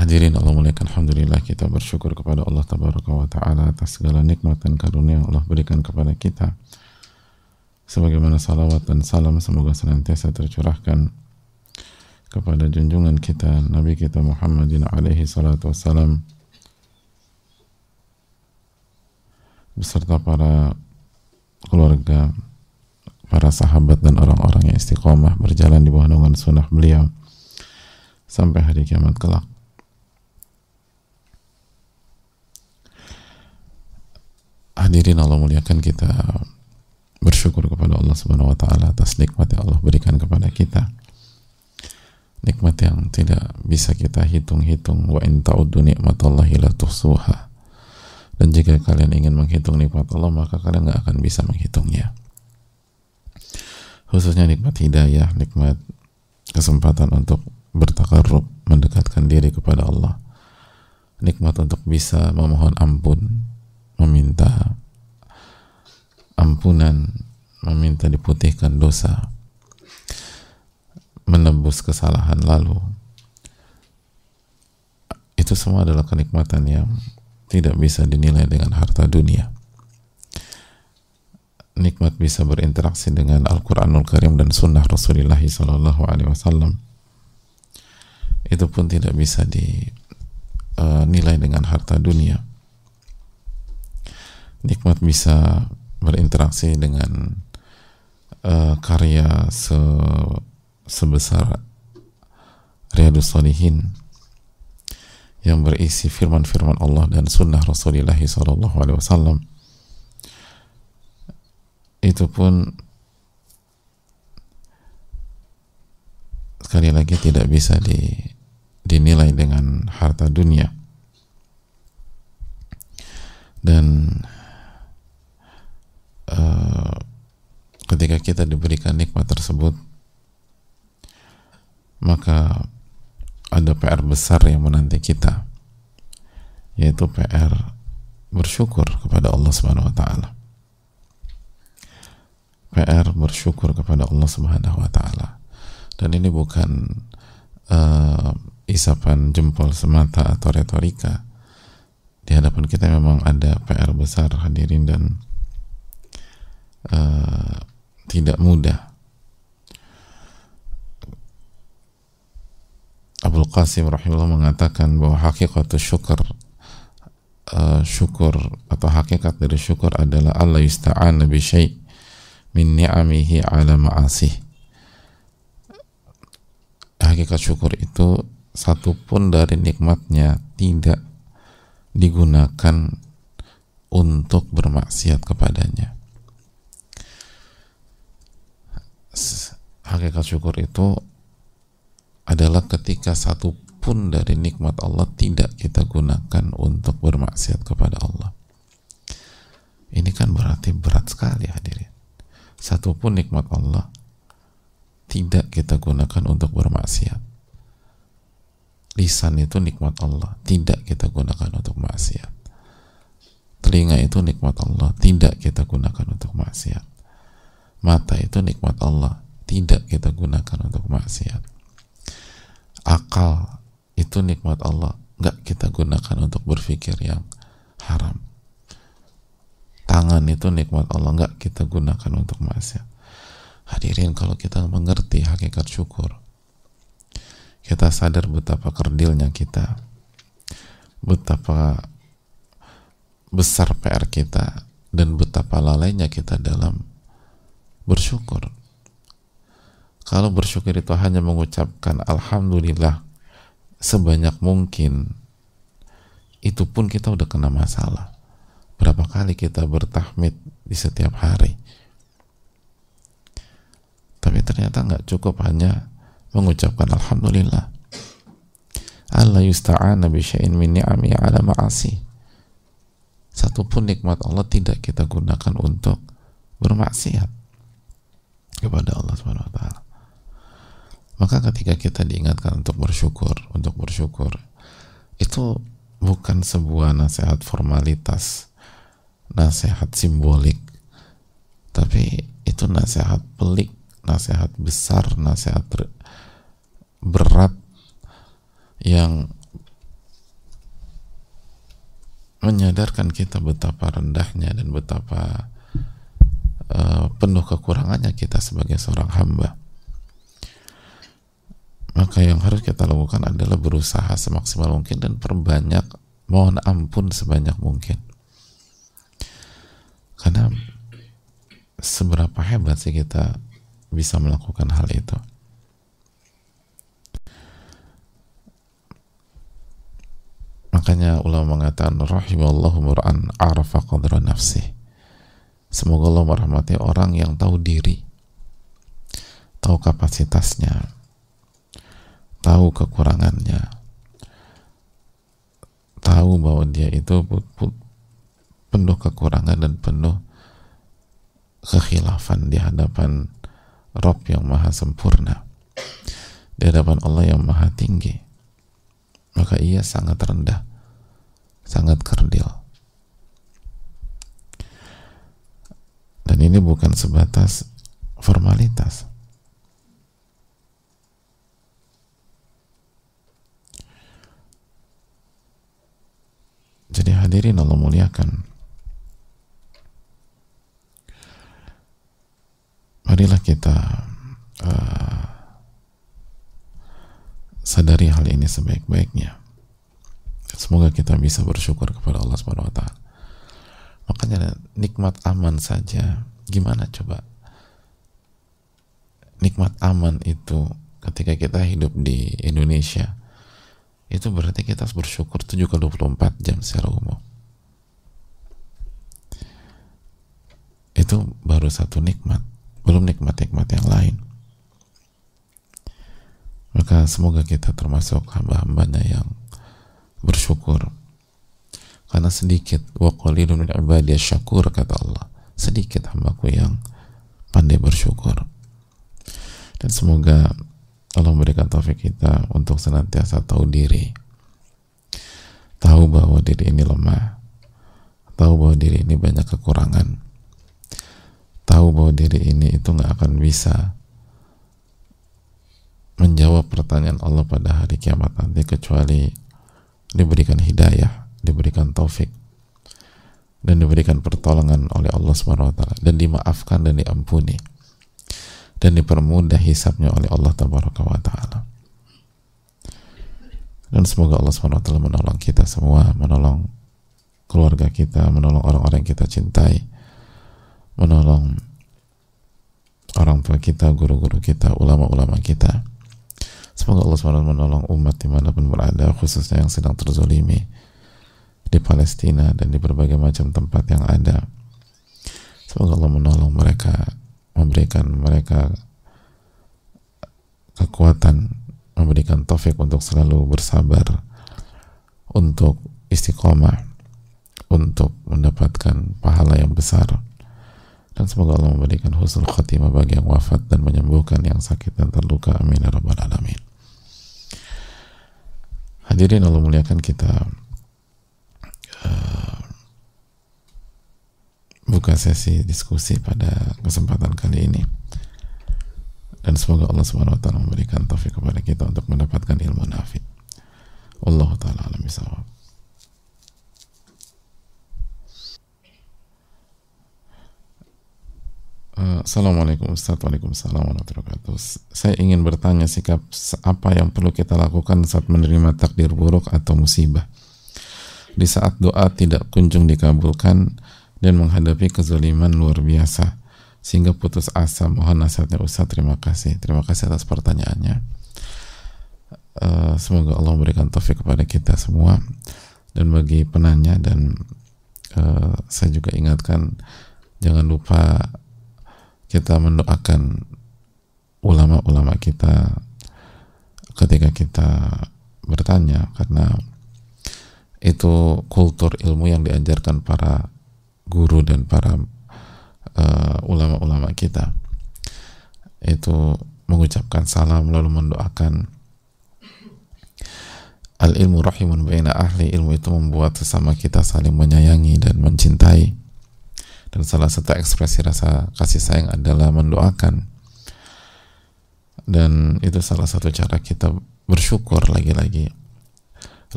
Hadirin Allah muliakan. Alhamdulillah kita bersyukur kepada Allah Tabaraka wa Ta'ala atas segala nikmat dan karunia yang Allah berikan kepada kita. Sebagaimana salawat dan salam semoga senantiasa tercurahkan kepada junjungan kita Nabi kita Muhammadin alaihi salatu wassalam beserta para keluarga para sahabat dan orang-orang yang istiqomah berjalan di bawah naungan sunnah beliau sampai hari kiamat kelak hadirin Allah muliakan kita bersyukur kepada Allah Subhanahu wa taala atas nikmat yang Allah berikan kepada kita. Nikmat yang tidak bisa kita hitung-hitung wa in ta'uddu nikmatallahi la tuhsuha. Dan jika kalian ingin menghitung nikmat Allah maka kalian nggak akan bisa menghitungnya. Khususnya nikmat hidayah, nikmat kesempatan untuk bertakarrub, mendekatkan diri kepada Allah. Nikmat untuk bisa memohon ampun, meminta ampunan, meminta diputihkan dosa, menebus kesalahan lalu. Itu semua adalah kenikmatan yang tidak bisa dinilai dengan harta dunia. Nikmat bisa berinteraksi dengan Al-Quranul Karim dan Sunnah Rasulullah Wasallam. Itu pun tidak bisa dinilai dengan harta dunia nikmat bisa berinteraksi dengan uh, karya se sebesar Riyadus Salihin yang berisi firman-firman Allah dan sunnah Rasulullah SAW itu pun sekali lagi tidak bisa di, dinilai dengan harta dunia. Dan uh, ketika kita diberikan nikmat tersebut maka ada PR besar yang menanti kita yaitu PR bersyukur kepada Allah Subhanahu wa taala. PR bersyukur kepada Allah Subhanahu wa taala. Dan ini bukan uh, isapan jempol semata atau retorika. Di hadapan kita memang ada PR besar hadirin dan uh, tidak mudah. Abdul Qasim rahimahullah mengatakan bahwa hakikat syukur uh, syukur atau hakikat dari syukur adalah Allah yusta'an bi syai' min ni'amihi ala ma'asih. Hakikat syukur itu satu pun dari nikmatnya tidak digunakan untuk bermaksiat kepadanya. Hakikat syukur itu adalah ketika satu pun dari nikmat Allah tidak kita gunakan untuk bermaksiat kepada Allah. Ini kan berarti berat sekali hadirin. Satu pun nikmat Allah tidak kita gunakan untuk bermaksiat. Lisan itu nikmat Allah, tidak kita gunakan untuk maksiat. Telinga itu nikmat Allah, tidak kita gunakan untuk maksiat. Mata itu nikmat Allah, tidak kita gunakan untuk maksiat. Akal itu nikmat Allah, nggak kita gunakan untuk berpikir yang haram. Tangan itu nikmat Allah, nggak kita gunakan untuk maksiat. Hadirin kalau kita mengerti hakikat syukur, kita sadar betapa kerdilnya kita, betapa besar PR kita, dan betapa lalainya kita dalam bersyukur. Kalau bersyukur itu hanya mengucapkan Alhamdulillah sebanyak mungkin itu pun kita udah kena masalah. Berapa kali kita bertahmid di setiap hari. Tapi ternyata nggak cukup hanya mengucapkan Alhamdulillah. Allah yusta'ana bi syai'in min ni'ami ala ma'asi. Satupun nikmat Allah tidak kita gunakan untuk bermaksiat kepada Allah Subhanahu wa taala. Maka ketika kita diingatkan untuk bersyukur, untuk bersyukur, itu bukan sebuah nasihat formalitas, nasihat simbolik, tapi itu nasihat pelik, nasihat besar, nasihat berat yang menyadarkan kita betapa rendahnya dan betapa uh, penuh kekurangannya kita sebagai seorang hamba. Maka yang harus kita lakukan adalah berusaha semaksimal mungkin dan perbanyak mohon ampun sebanyak mungkin. Karena seberapa hebat sih kita bisa melakukan hal itu? Makanya ulama mengatakan rahimallahu mur'an arafa qadra nafsih semoga Allah merahmati orang yang tahu diri tahu kapasitasnya tahu kekurangannya tahu bahwa dia itu penuh kekurangan dan penuh kekhilafan di hadapan Rob yang maha sempurna. Di hadapan Allah yang maha tinggi. Maka ia sangat rendah sangat kerdil dan ini bukan sebatas formalitas Jadi hadirin Allah muliakan. Marilah kita uh, sadari hal ini sebaik-baiknya. Semoga kita bisa bersyukur kepada Allah Subhanahu wa. Makanya nikmat aman saja. Gimana coba? Nikmat aman itu ketika kita hidup di Indonesia itu berarti kita harus bersyukur 7 ke 24 jam secara umum. Itu baru satu nikmat belum nikmat-nikmat yang lain. Maka semoga kita termasuk hamba-hambanya yang bersyukur karena sedikit wa qalilun syakur kata Allah. Sedikit hambaku yang pandai bersyukur. Dan semoga Allah memberikan taufik kita untuk senantiasa tahu diri. Tahu bahwa diri ini lemah. Tahu bahwa diri ini banyak kekurangan. Tahu bahwa diri ini itu nggak akan bisa menjawab pertanyaan Allah pada hari kiamat nanti kecuali diberikan hidayah diberikan taufik dan diberikan pertolongan oleh Allah SWT dan dimaafkan dan diampuni dan dipermudah hisapnya oleh Allah Taala. Dan semoga Allah SWT menolong kita semua, menolong keluarga kita, menolong orang-orang yang kita cintai, menolong orang tua kita, guru-guru kita, ulama-ulama kita. Semoga Allah SWT menolong umat di mana pun berada, khususnya yang sedang terzolimi di Palestina dan di berbagai macam tempat yang ada. Semoga Allah menolong mereka memberikan mereka kekuatan memberikan taufik untuk selalu bersabar untuk istiqomah untuk mendapatkan pahala yang besar. Dan semoga Allah memberikan husnul khatimah bagi yang wafat dan menyembuhkan yang sakit dan terluka. Amin ya rabbal alamin. Hadirin Allah muliakan kita buka sesi diskusi pada kesempatan kali ini dan semoga Allah Subhanahu wa taala memberikan taufik kepada kita untuk mendapatkan ilmu nafi. Allah taala alam bisawab. Uh, Assalamualaikum Ustaz Waalaikumsalam warahmatullahi wabarakatuh Saya ingin bertanya sikap apa yang perlu kita lakukan saat menerima takdir buruk atau musibah Di saat doa tidak kunjung dikabulkan dan menghadapi kezaliman luar biasa sehingga putus asa mohon nasihatnya Ustaz. Terima kasih. Terima kasih atas pertanyaannya. Uh, semoga Allah memberikan taufik kepada kita semua. Dan bagi penanya dan uh, saya juga ingatkan jangan lupa kita mendoakan ulama-ulama kita ketika kita bertanya karena itu kultur ilmu yang diajarkan para guru dan para uh, ulama-ulama uh, kita. Itu mengucapkan salam lalu mendoakan. Al ilmu rahimun baina ahli. Ilmu itu membuat sesama kita saling menyayangi dan mencintai. Dan salah satu ekspresi rasa kasih sayang adalah mendoakan. Dan itu salah satu cara kita bersyukur lagi-lagi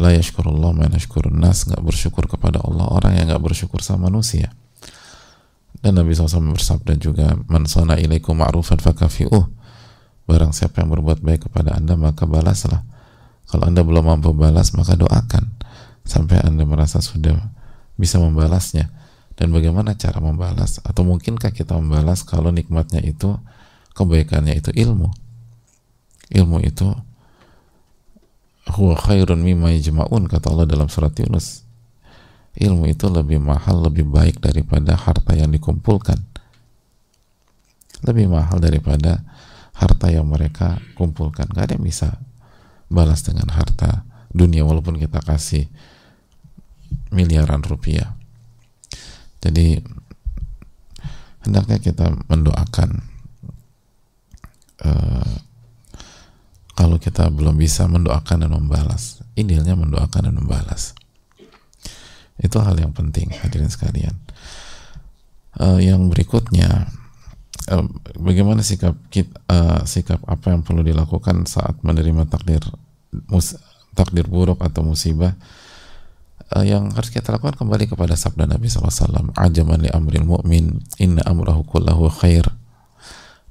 la yashkurullah man yashkurun nas nggak bersyukur kepada Allah. Orang yang nggak bersyukur sama manusia. Dan Nabi SAW bersabda juga man sana ilaikum ma'rufan fakafi'uh. Barang siapa yang berbuat baik kepada anda maka balaslah. Kalau anda belum mampu balas maka doakan. Sampai anda merasa sudah bisa membalasnya. Dan bagaimana cara membalas? Atau mungkinkah kita membalas kalau nikmatnya itu kebaikannya itu ilmu? Ilmu itu huwa khairun mimma yajma'un kata Allah dalam surat Yunus. Ilmu itu lebih mahal lebih baik daripada harta yang dikumpulkan. Lebih mahal daripada harta yang mereka kumpulkan. Gak ada yang bisa balas dengan harta dunia walaupun kita kasih miliaran rupiah. Jadi hendaknya kita mendoakan uh, kalau kita belum bisa mendoakan dan membalas idealnya mendoakan dan membalas. Itu hal yang penting hadirin sekalian. Uh, yang berikutnya uh, bagaimana sikap kita, uh, sikap apa yang perlu dilakukan saat menerima takdir mus, takdir buruk atau musibah? Uh, yang harus kita lakukan kembali kepada sabda Nabi SAW ajaman li amril mu'min inna amrahu kullahu khair.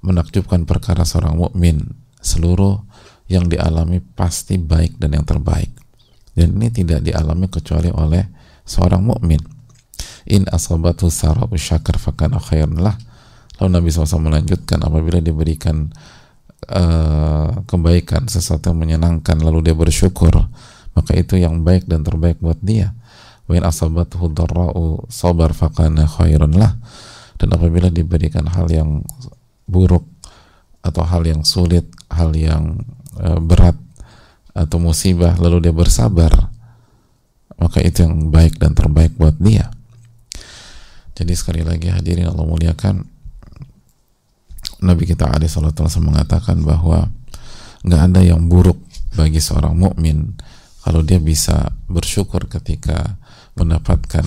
Menakjubkan perkara seorang mukmin seluruh yang dialami pasti baik dan yang terbaik. Dan ini tidak dialami kecuali oleh seorang mukmin. In asabatu sarabu syakar fakana khairan lah. Lalu Nabi SAW melanjutkan apabila diberikan uh, kebaikan, sesuatu yang menyenangkan, lalu dia bersyukur, maka itu yang baik dan terbaik buat dia. Wa in asabatu darra'u sabar fakana khairan lah. Dan apabila diberikan hal yang buruk atau hal yang sulit, hal yang E, berat atau musibah lalu dia bersabar maka itu yang baik dan terbaik buat dia. Jadi sekali lagi hadirin Allah muliakan Nabi kita Ali Sallallahu mengatakan bahwa nggak ada yang buruk bagi seorang mukmin kalau dia bisa bersyukur ketika mendapatkan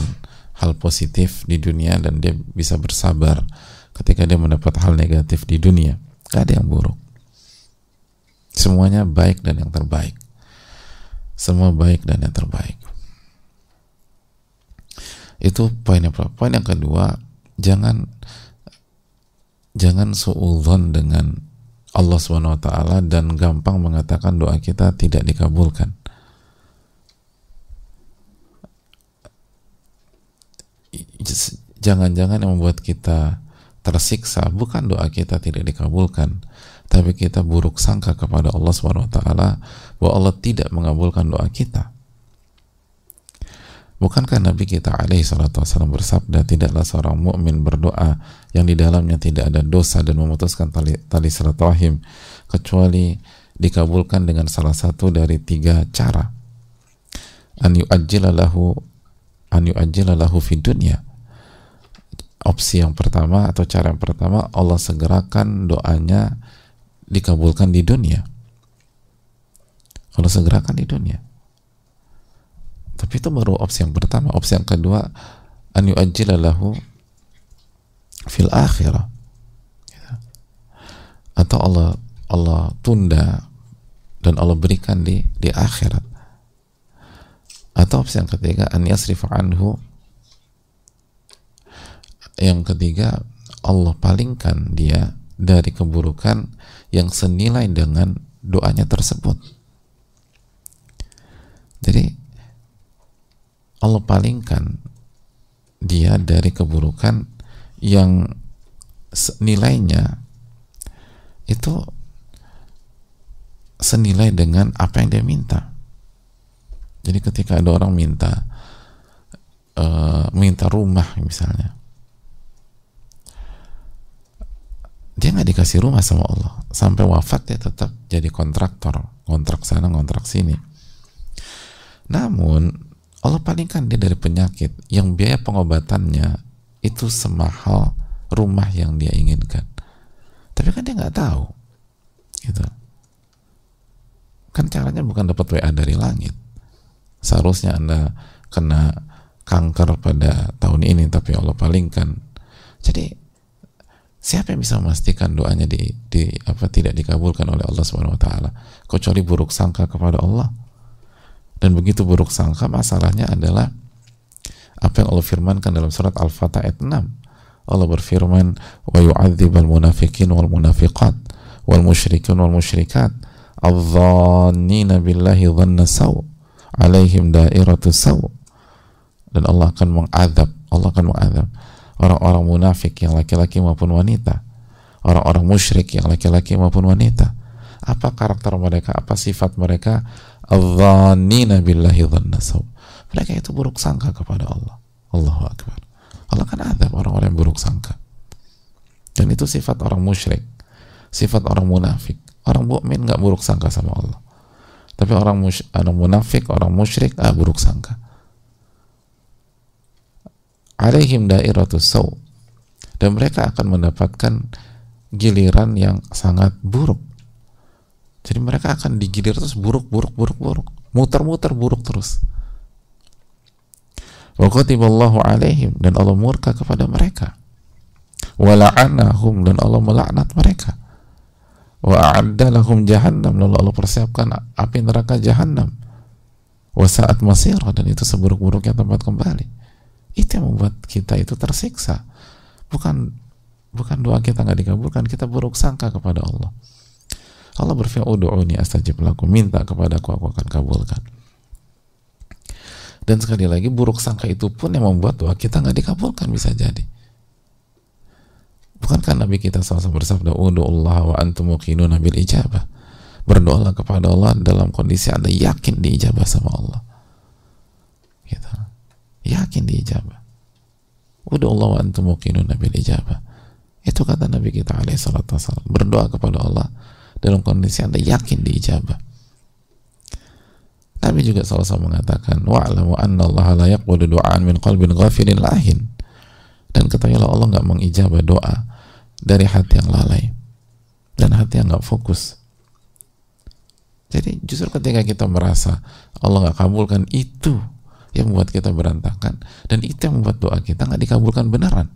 hal positif di dunia dan dia bisa bersabar ketika dia mendapat hal negatif di dunia. Gak ada yang buruk Semuanya baik dan yang terbaik. Semua baik dan yang terbaik. Itu poin yang. Poin yang kedua, jangan jangan suudzon dengan Allah swt dan gampang mengatakan doa kita tidak dikabulkan. Jangan-jangan yang membuat kita tersiksa bukan doa kita tidak dikabulkan, tapi kita buruk sangka kepada Allah swt bahwa Allah tidak mengabulkan doa kita. Bukankah Nabi kita alaihi salatu wasallam bersabda tidaklah seorang mukmin berdoa yang di dalamnya tidak ada dosa dan memutuskan tali, tali silaturahim kecuali dikabulkan dengan salah satu dari tiga cara. An yu'ajjila lahu an yu'ajjila lahu fid dunya. Opsi yang pertama atau cara yang pertama Allah segerakan doanya dikabulkan di dunia. Kalau segerakan di dunia. Tapi itu baru opsi yang pertama. Opsi yang kedua an yu'ajjila lahu fil akhirah. Atau Allah Allah tunda dan Allah berikan di di akhirat. Atau opsi yang ketiga an yasrifa anhu. Yang ketiga Allah palingkan dia dari keburukan yang senilai dengan doanya tersebut. Jadi Allah palingkan dia dari keburukan yang nilainya itu senilai dengan apa yang dia minta. Jadi ketika ada orang minta uh, minta rumah misalnya, dia nggak dikasih rumah sama Allah. Sampai wafat dia tetap jadi kontraktor. Kontrak sana kontrak sini. Namun Allah palingkan dia dari penyakit yang biaya pengobatannya itu semahal rumah yang dia inginkan. Tapi kan dia nggak tahu gitu. Kan caranya bukan dapat WA dari langit. Seharusnya anda kena kanker pada tahun ini tapi Allah palingkan. Jadi siapa yang bisa memastikan doanya di, di apa tidak dikabulkan oleh Allah Subhanahu wa taala? Kecuali buruk sangka kepada Allah. Dan begitu buruk sangka masalahnya adalah apa yang Allah firmankan dalam surat Al-Fatah ayat 6 Allah berfirman wa yu'adzibal munafiqin wal munafiqat wal musyrikin wal musyrikat adh-dhannina billahi dhanna saw alaihim dairatu saw. Dan Allah akan mengadab Allah akan mengadab orang-orang munafik yang laki-laki maupun wanita. Orang-orang musyrik yang laki-laki maupun wanita. Apa karakter mereka? Apa sifat mereka? Adzannina billahi mereka itu buruk sangka kepada Allah. Allahu Akbar. Allah kan adab orang-orang yang buruk sangka. Dan itu sifat orang musyrik. Sifat orang munafik. Orang mukmin nggak buruk sangka sama Allah. Tapi orang, orang munafik orang musyrik ah buruk sangka alaihim dairatus saw. Dan mereka akan mendapatkan giliran yang sangat buruk. Jadi mereka akan digilir terus buruk buruk buruk buruk. Muter-muter buruk terus. Wa qatiballahu alaihim dan Allah murka kepada mereka. Wala'anahum dan Allah melaknat mereka. Wa jahannam lalu Allah persiapkan api neraka jahannam. Wa sa'at masirah dan itu seburuk-buruknya tempat kembali itu yang membuat kita itu tersiksa. Bukan bukan doa kita nggak dikabulkan kita buruk sangka kepada Allah. Allah berfirman ud'uni astajib lakum minta kepada aku akan kabulkan. Dan sekali lagi buruk sangka itu pun yang membuat doa kita nggak dikabulkan bisa jadi. Bukankah Nabi kita SAW bersabda Allah wa antum muqinuna bil ijabah? Berdoalah kepada Allah dalam kondisi anda yakin diijabah sama Allah yakin diijabah udah Allah wa antum muqinun nabil ijabah. Itu kata Nabi kita alaihi salatu wasallam berdoa kepada Allah dalam kondisi anda yakin diijabah Nabi juga selalu mengatakan wa'lamu anna Allah la yaqbalu du'aan min qalbin ghafilin lahin. Dan ketahuilah Allah nggak mengijabah doa dari hati yang lalai dan hati yang nggak fokus. Jadi justru ketika kita merasa Allah nggak kabulkan itu yang membuat kita berantakan. Dan itu yang membuat doa kita nggak dikabulkan beneran.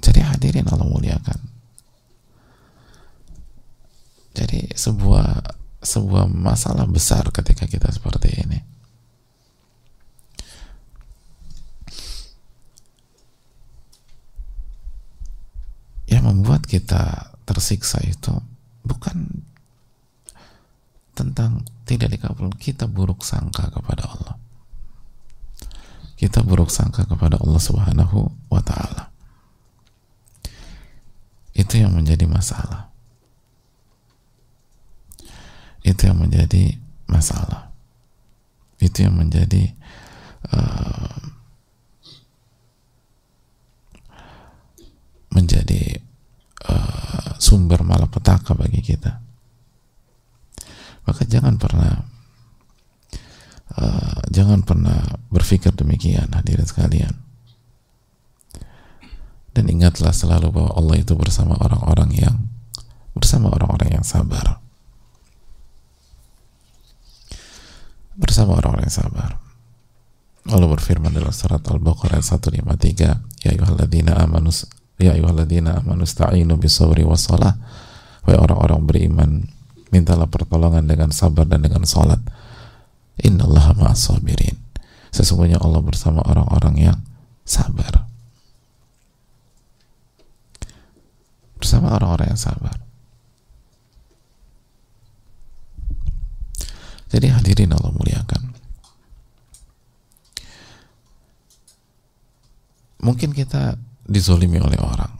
Jadi hadirin Allah muliakan. Jadi sebuah sebuah masalah besar ketika kita seperti ini. Yang membuat kita tersiksa itu bukan tentang tidak dikabulkan kita buruk sangka kepada Allah. Kita buruk sangka kepada Allah subhanahu wa ta'ala. Itu yang menjadi masalah. Itu yang menjadi masalah. Itu yang menjadi uh, menjadi uh, sumber malapetaka bagi kita maka jangan pernah uh, jangan pernah berpikir demikian hadirin sekalian. Dan ingatlah selalu bahwa Allah itu bersama orang-orang yang bersama orang-orang yang sabar. Bersama orang-orang yang sabar. Allah berfirman dalam surat Al-Baqarah 153 ya ayyuhalladzina amanu ya ayyuhalladzina amanu sta'inu bisawri wassalah wahai orang-orang beriman mintalah pertolongan dengan sabar dan dengan sholat. Innallaha ma'asabirin sesungguhnya Allah bersama orang-orang yang sabar. Bersama orang-orang yang sabar. Jadi hadirin Allah muliakan. Mungkin kita dizolimi oleh orang.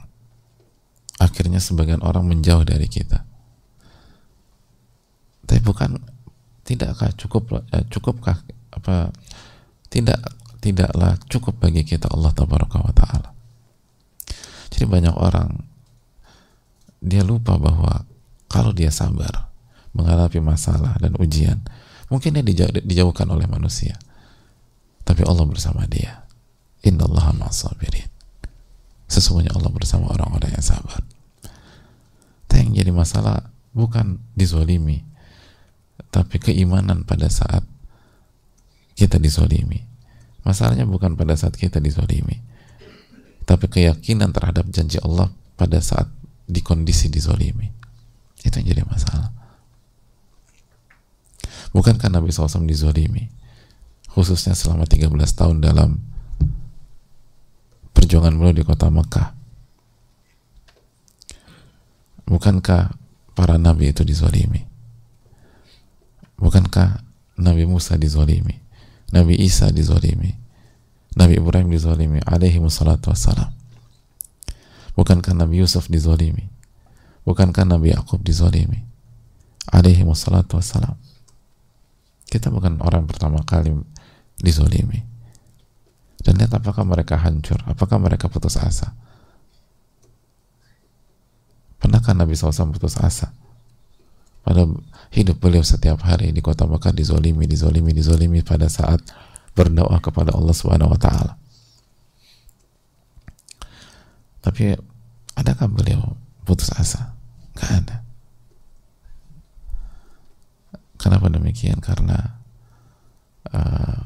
Akhirnya sebagian orang menjauh dari kita tapi bukan tidakkah cukup eh, cukupkah apa tidak tidaklah cukup bagi kita Allah tabaraka wa taala. Jadi banyak orang dia lupa bahwa kalau dia sabar menghadapi masalah dan ujian mungkin dia dijauh, dijauhkan oleh manusia. Tapi Allah bersama dia. Innallaha ma'asabirin sesungguhnya Allah bersama orang-orang yang sabar. Tapi yang jadi masalah bukan dizolimi tapi keimanan pada saat kita dizolimi. Masalahnya bukan pada saat kita dizolimi. Tapi keyakinan terhadap janji Allah pada saat di kondisi dizolimi. Itu yang jadi masalah. Bukankah Nabi SAW dizolimi? Khususnya selama 13 tahun dalam perjuangan beliau di kota Mekah. Bukankah para nabi itu dizolimi bukankah Nabi Musa dizolimi Nabi Isa dizolimi Nabi Ibrahim dizolimi alaihi wassalatu wassalam Bukankah Nabi Yusuf dizolimi? Bukankah Nabi Yakub dizolimi? Alaihi wassalatu wassalam. Kita bukan orang pertama kali dizolimi. Dan lihat apakah mereka hancur, apakah mereka putus asa. Pernahkah Nabi SAW putus asa? Pada hidup beliau setiap hari di kota Mekah dizolimi, dizolimi, dizolimi pada saat berdoa kepada Allah Subhanahu wa taala. Tapi adakah beliau putus asa? Gak ada. Kenapa demikian? Karena uh,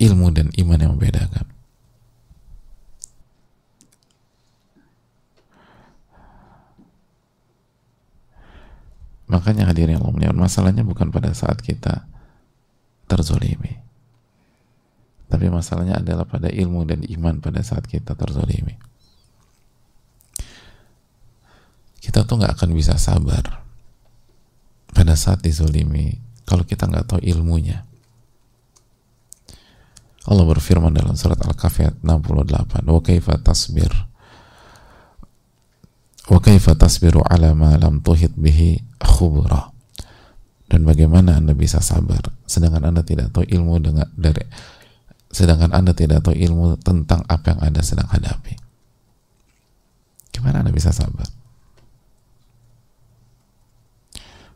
ilmu dan iman yang membedakan. Makanya hadirin Allah masalahnya bukan pada saat kita terzolimi tapi masalahnya adalah pada ilmu dan iman pada saat kita terzolimi. Kita tuh nggak akan bisa sabar pada saat dizolimi kalau kita nggak tahu ilmunya. Allah berfirman dalam surat Al-Kahfi 68, "Wa kaifa tasbir wa tasbiru ala ma tuhit bihi khubra." Dan bagaimana Anda bisa sabar sedangkan Anda tidak tahu ilmu dengan dari sedangkan Anda tidak tahu ilmu tentang apa yang Anda sedang hadapi. Gimana Anda bisa sabar?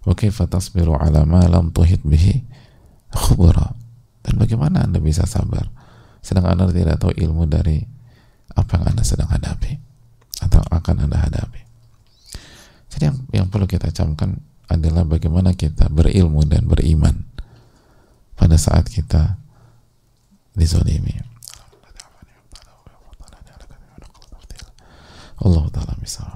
Oke, fatasbiru ala ma lam tuhit bihi khubra. Dan bagaimana Anda bisa sabar sedangkan Anda tidak tahu ilmu dari apa yang Anda sedang hadapi atau akan Anda hadapi. Jadi yang, yang perlu kita camkan adalah bagaimana kita berilmu dan beriman pada saat kita dizolimi. Allah Ta'ala misal.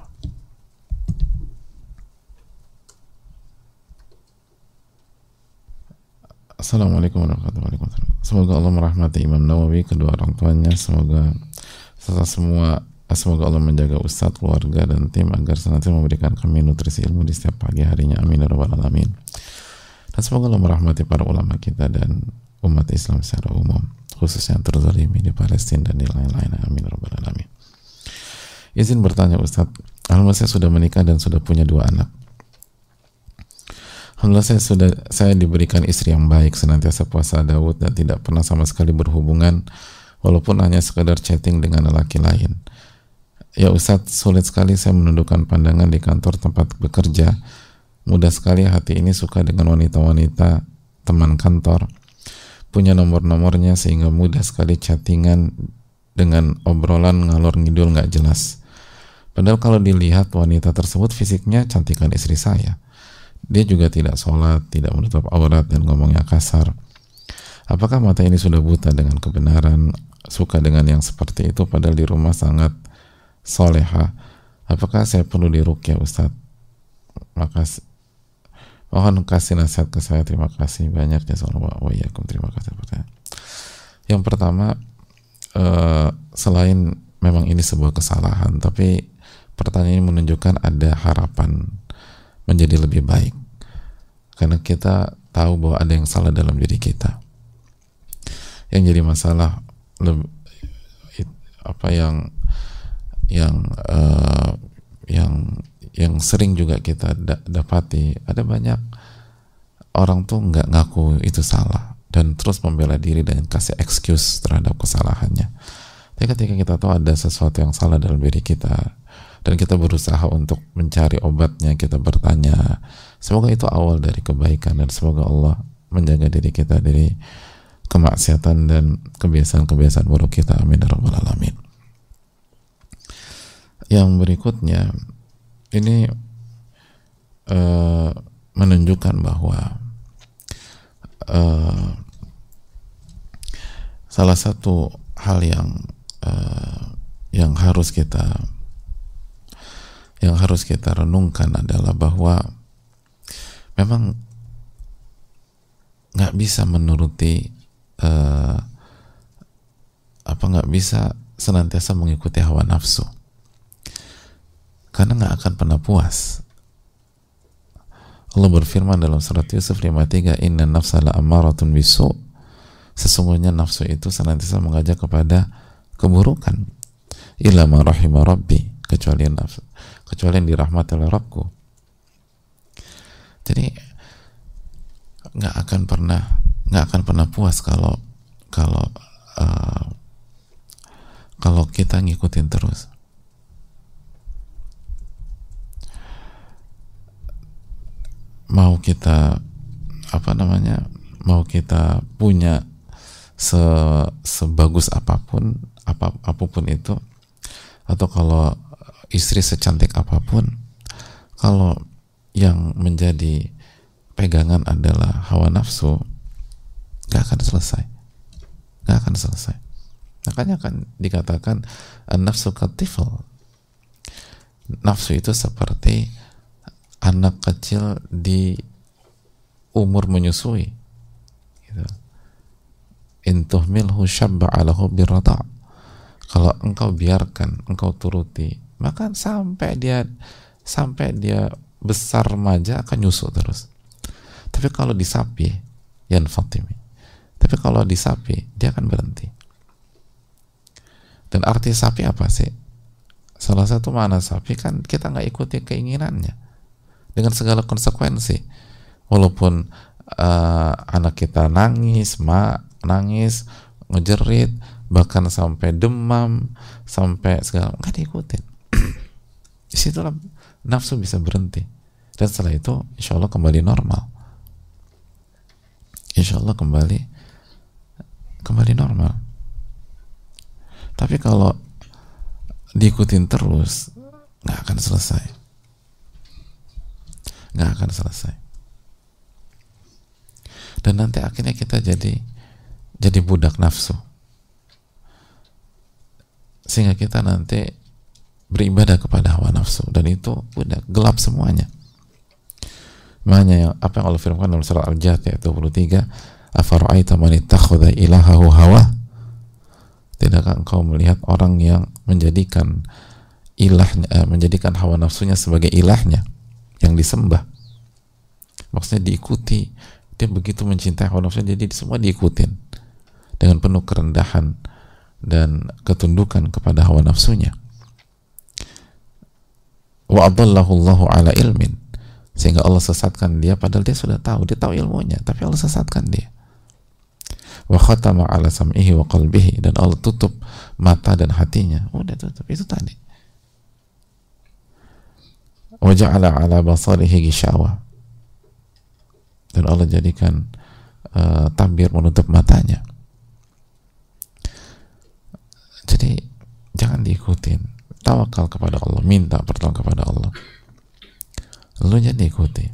Assalamualaikum warahmatullahi wabarakatuh. Semoga Allah merahmati Imam Nawawi kedua orang tuanya. Semoga serta semua semoga Allah menjaga ustadz, keluarga dan tim agar senantiasa memberikan kami nutrisi ilmu di setiap pagi harinya. Amin ya rabbal alamin. Dan semoga Allah merahmati para ulama kita dan umat Islam secara umum khususnya yang terzalimi di Palestina dan di lain-lain. Amin ya rabbal alamin. Izin bertanya Ustadz Alhamdulillah saya sudah menikah dan sudah punya dua anak. Alhamdulillah saya sudah saya diberikan istri yang baik senantiasa puasa Daud dan tidak pernah sama sekali berhubungan walaupun hanya sekedar chatting dengan lelaki lain ya Ustadz sulit sekali saya menundukkan pandangan di kantor tempat bekerja mudah sekali hati ini suka dengan wanita-wanita teman kantor punya nomor-nomornya sehingga mudah sekali chattingan dengan obrolan ngalor ngidul nggak jelas. Padahal kalau dilihat wanita tersebut fisiknya cantikan istri saya. Dia juga tidak sholat, tidak menutup aurat dan ngomongnya kasar. Apakah mata ini sudah buta dengan kebenaran, suka dengan yang seperti itu padahal di rumah sangat soleha? Apakah saya perlu dirukyah Ustadz? Makasih Mohon kasih nasihat ke saya. Terima kasih banyak ya wa. Terima kasih pertanyaan. Yang pertama uh, selain memang ini sebuah kesalahan, tapi pertanyaan ini menunjukkan ada harapan menjadi lebih baik. Karena kita tahu bahwa ada yang salah dalam diri kita. Yang jadi masalah lebih, apa yang yang uh, yang yang sering juga kita da dapati. Ada banyak orang tuh nggak ngaku itu salah dan terus membela diri dan kasih excuse terhadap kesalahannya. Tapi ketika kita tahu ada sesuatu yang salah dalam diri kita dan kita berusaha untuk mencari obatnya kita bertanya semoga itu awal dari kebaikan dan semoga Allah menjaga diri kita dari kemaksiatan dan kebiasaan-kebiasaan buruk kita. Amin ya alamin yang berikutnya ini uh, menunjukkan bahwa uh, salah satu hal yang uh, yang harus kita yang harus kita renungkan adalah bahwa memang nggak bisa menuruti uh, apa nggak bisa senantiasa mengikuti hawa nafsu karena nggak akan pernah puas. Allah berfirman dalam surat Yusuf 53 inna nafsa la amaratun bisu. Sesungguhnya nafsu itu senantiasa mengajak kepada keburukan. Illa ma rahimah rabbi kecuali nafsu kecuali yang dirahmati oleh Rabbku. Jadi nggak akan pernah nggak akan pernah puas kalau kalau uh, kalau kita ngikutin terus mau kita apa namanya mau kita punya se sebagus apa pun apa apa pun itu atau kalau istri secantik apa pun kalau yang menjadi pegangan adalah hawa nafsu gak akan selesai. Gak akan selesai. Makanya akan dikatakan nafsu katifal nafsu itu seperti anak kecil di umur menyusui. Gitu. intuhmilhu syabba ala birrata' kalau engkau biarkan engkau turuti maka sampai dia sampai dia besar remaja akan nyusul terus. Tapi kalau di sapi yan fatimi. Tapi kalau di sapi dia akan berhenti. Dan arti sapi apa sih? Salah satu mana sapi kan kita nggak ikuti keinginannya dengan segala konsekuensi. Walaupun uh, anak kita nangis mak nangis ngejerit bahkan sampai demam sampai segala nggak diikutin. Di situlah nafsu bisa berhenti. Dan setelah itu insya Allah kembali normal. Insya Allah kembali kembali normal. Tapi kalau diikutin terus nggak akan selesai nggak akan selesai. Dan nanti akhirnya kita jadi jadi budak nafsu. Sehingga kita nanti beribadah kepada hawa nafsu. Dan itu udah gelap semuanya. Makanya yang apa yang Allah firman dalam surat Al-Jat ayat 23 afara'aita man ittakhadha ilahahu hawa? Tidakkah engkau melihat orang yang menjadikan ilahnya eh, menjadikan hawa nafsunya sebagai ilahnya yang disembah. Maksudnya diikuti. Dia begitu mencintai hawa nafsunya jadi semua diikutin. Dengan penuh kerendahan dan ketundukan kepada hawa nafsunya. Wa adallahu ala ilmin. Sehingga Allah sesatkan dia padahal dia sudah tahu. Dia tahu ilmunya tapi Allah sesatkan dia. Wa khatama ala sam'ihi wa qalbihi. Dan Allah tutup mata dan hatinya. Udah tutup. Itu tadi wa ja'ala ala basarihi gishawa dan Allah jadikan uh, tabir menutup matanya. Jadi jangan diikutin. Tawakal kepada Allah minta pertolongan kepada Allah. Lalu jangan diikuti.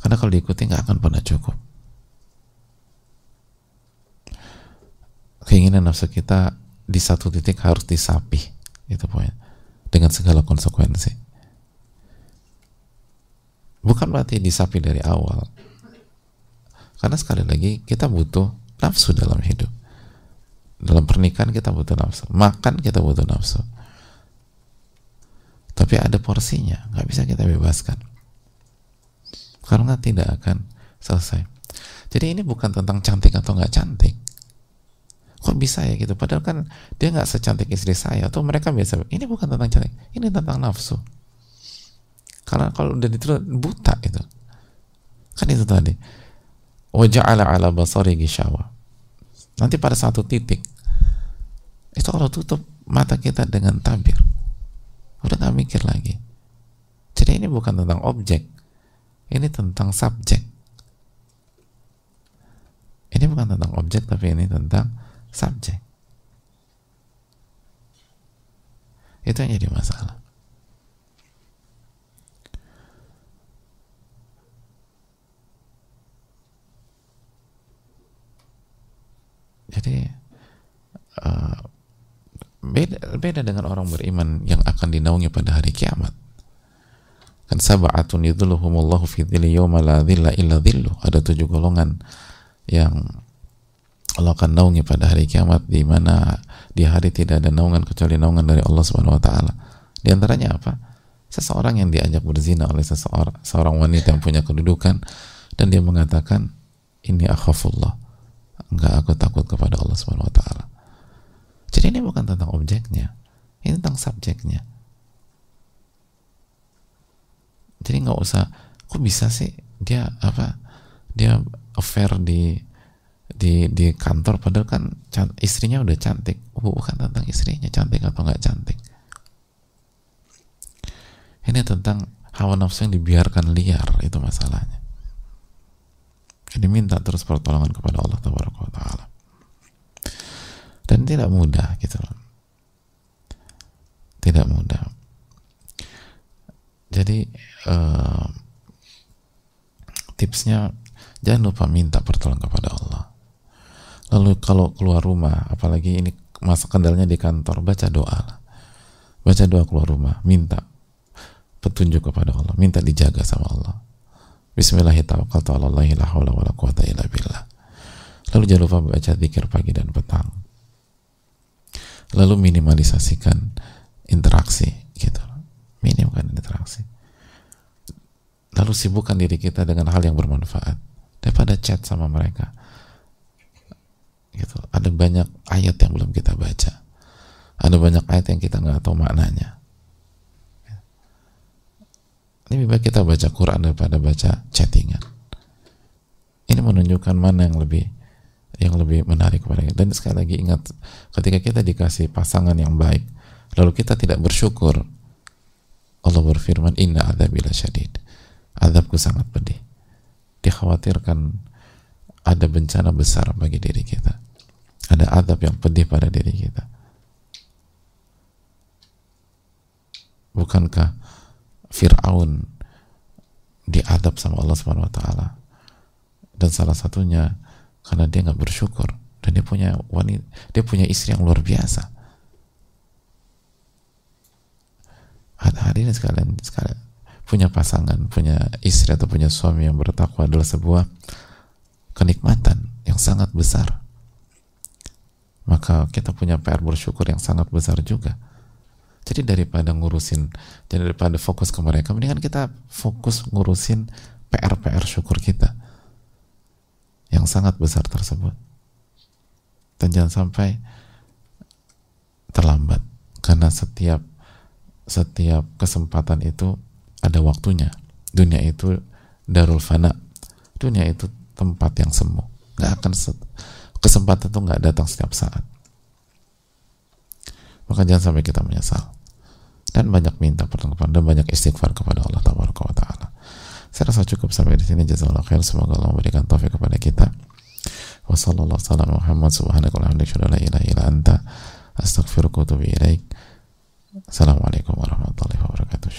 Karena kalau diikuti nggak akan pernah cukup. Keinginan nafsu kita di satu titik harus disapih. Itu poin dengan segala konsekuensi. Bukan berarti disapi dari awal. Karena sekali lagi kita butuh nafsu dalam hidup. Dalam pernikahan kita butuh nafsu. Makan kita butuh nafsu. Tapi ada porsinya nggak bisa kita bebaskan. Karena tidak akan selesai. Jadi ini bukan tentang cantik atau nggak cantik kok bisa ya gitu? Padahal kan dia nggak secantik istri saya. Atau mereka biasa ini bukan tentang cantik ini tentang nafsu. Karena kalau udah itu buta itu. Kan itu tadi. Wajah ala ala basari gishawa Nanti pada satu titik itu Allah tutup mata kita dengan tabir. udah nggak mikir lagi. Jadi ini bukan tentang objek ini tentang subjek. Ini bukan tentang objek tapi ini tentang subjek. Itu yang jadi masalah. Jadi uh, beda beda dengan orang beriman yang akan dinaungi pada hari kiamat. Kan sab'atun yudhulluhumullahu fi dhilli yawma la dhilla illa dhillu ada tujuh golongan yang Allah akan naungi pada hari kiamat di mana di hari tidak ada naungan kecuali naungan dari Allah Subhanahu wa taala. Di antaranya apa? Seseorang yang diajak berzina oleh seseorang seorang wanita yang punya kedudukan dan dia mengatakan ini akhafullah. Enggak aku takut kepada Allah Subhanahu wa taala. Jadi ini bukan tentang objeknya, ini tentang subjeknya. Jadi nggak usah, kok bisa sih dia apa? Dia affair di di di kantor padahal kan istrinya udah cantik. Oh, bukan tentang istrinya cantik atau nggak cantik. Ini tentang hawa nafsu yang dibiarkan liar itu masalahnya. Jadi minta terus pertolongan kepada Allah Taala. Dan tidak mudah gitu loh. Tidak mudah. Jadi uh, tipsnya jangan lupa minta pertolongan kepada Allah lalu kalau keluar rumah apalagi ini masa kendalanya di kantor baca doa baca doa keluar rumah minta petunjuk kepada Allah minta dijaga sama Allah. Bismillahirrahmanirrahim. Lalu jangan lupa baca zikir pagi dan petang. Lalu minimalisasikan interaksi gitu. Minimkan interaksi. Lalu sibukkan diri kita dengan hal yang bermanfaat. Daripada chat sama mereka ada banyak ayat yang belum kita baca. Ada banyak ayat yang kita nggak tahu maknanya. Lebih baik kita baca Quran daripada baca chattingan. Ini menunjukkan mana yang lebih yang lebih menarik kepada kita. Dan sekali lagi ingat ketika kita dikasih pasangan yang baik lalu kita tidak bersyukur Allah berfirman inna adzabila syadid. Azabku sangat pedih. Dikhawatirkan ada bencana besar bagi diri kita ada adab yang pedih pada diri kita. Bukankah Fir'aun diadab sama Allah Subhanahu wa taala? Dan salah satunya karena dia nggak bersyukur dan dia punya wanita dia punya istri yang luar biasa. Hari ini sekalian sekalian. Punya pasangan punya istri atau punya suami yang bertakwa adalah sebuah kenikmatan yang sangat besar maka kita punya PR bersyukur yang sangat besar juga. Jadi daripada ngurusin jadi daripada fokus ke mereka mendingan kita fokus ngurusin PR-PR syukur kita yang sangat besar tersebut. Dan jangan sampai terlambat karena setiap setiap kesempatan itu ada waktunya. Dunia itu darul fana. Dunia itu tempat yang semu. Nggak akan kesempatan itu nggak datang setiap saat. Maka jangan sampai kita menyesal. Dan banyak minta pertolongan dan banyak istighfar kepada Allah Taala. Saya rasa cukup sampai di sini. Jazakallahu khair. Semoga Allah memberikan taufik kepada kita. Wassalamualaikum warahmatullahi wabarakatuh.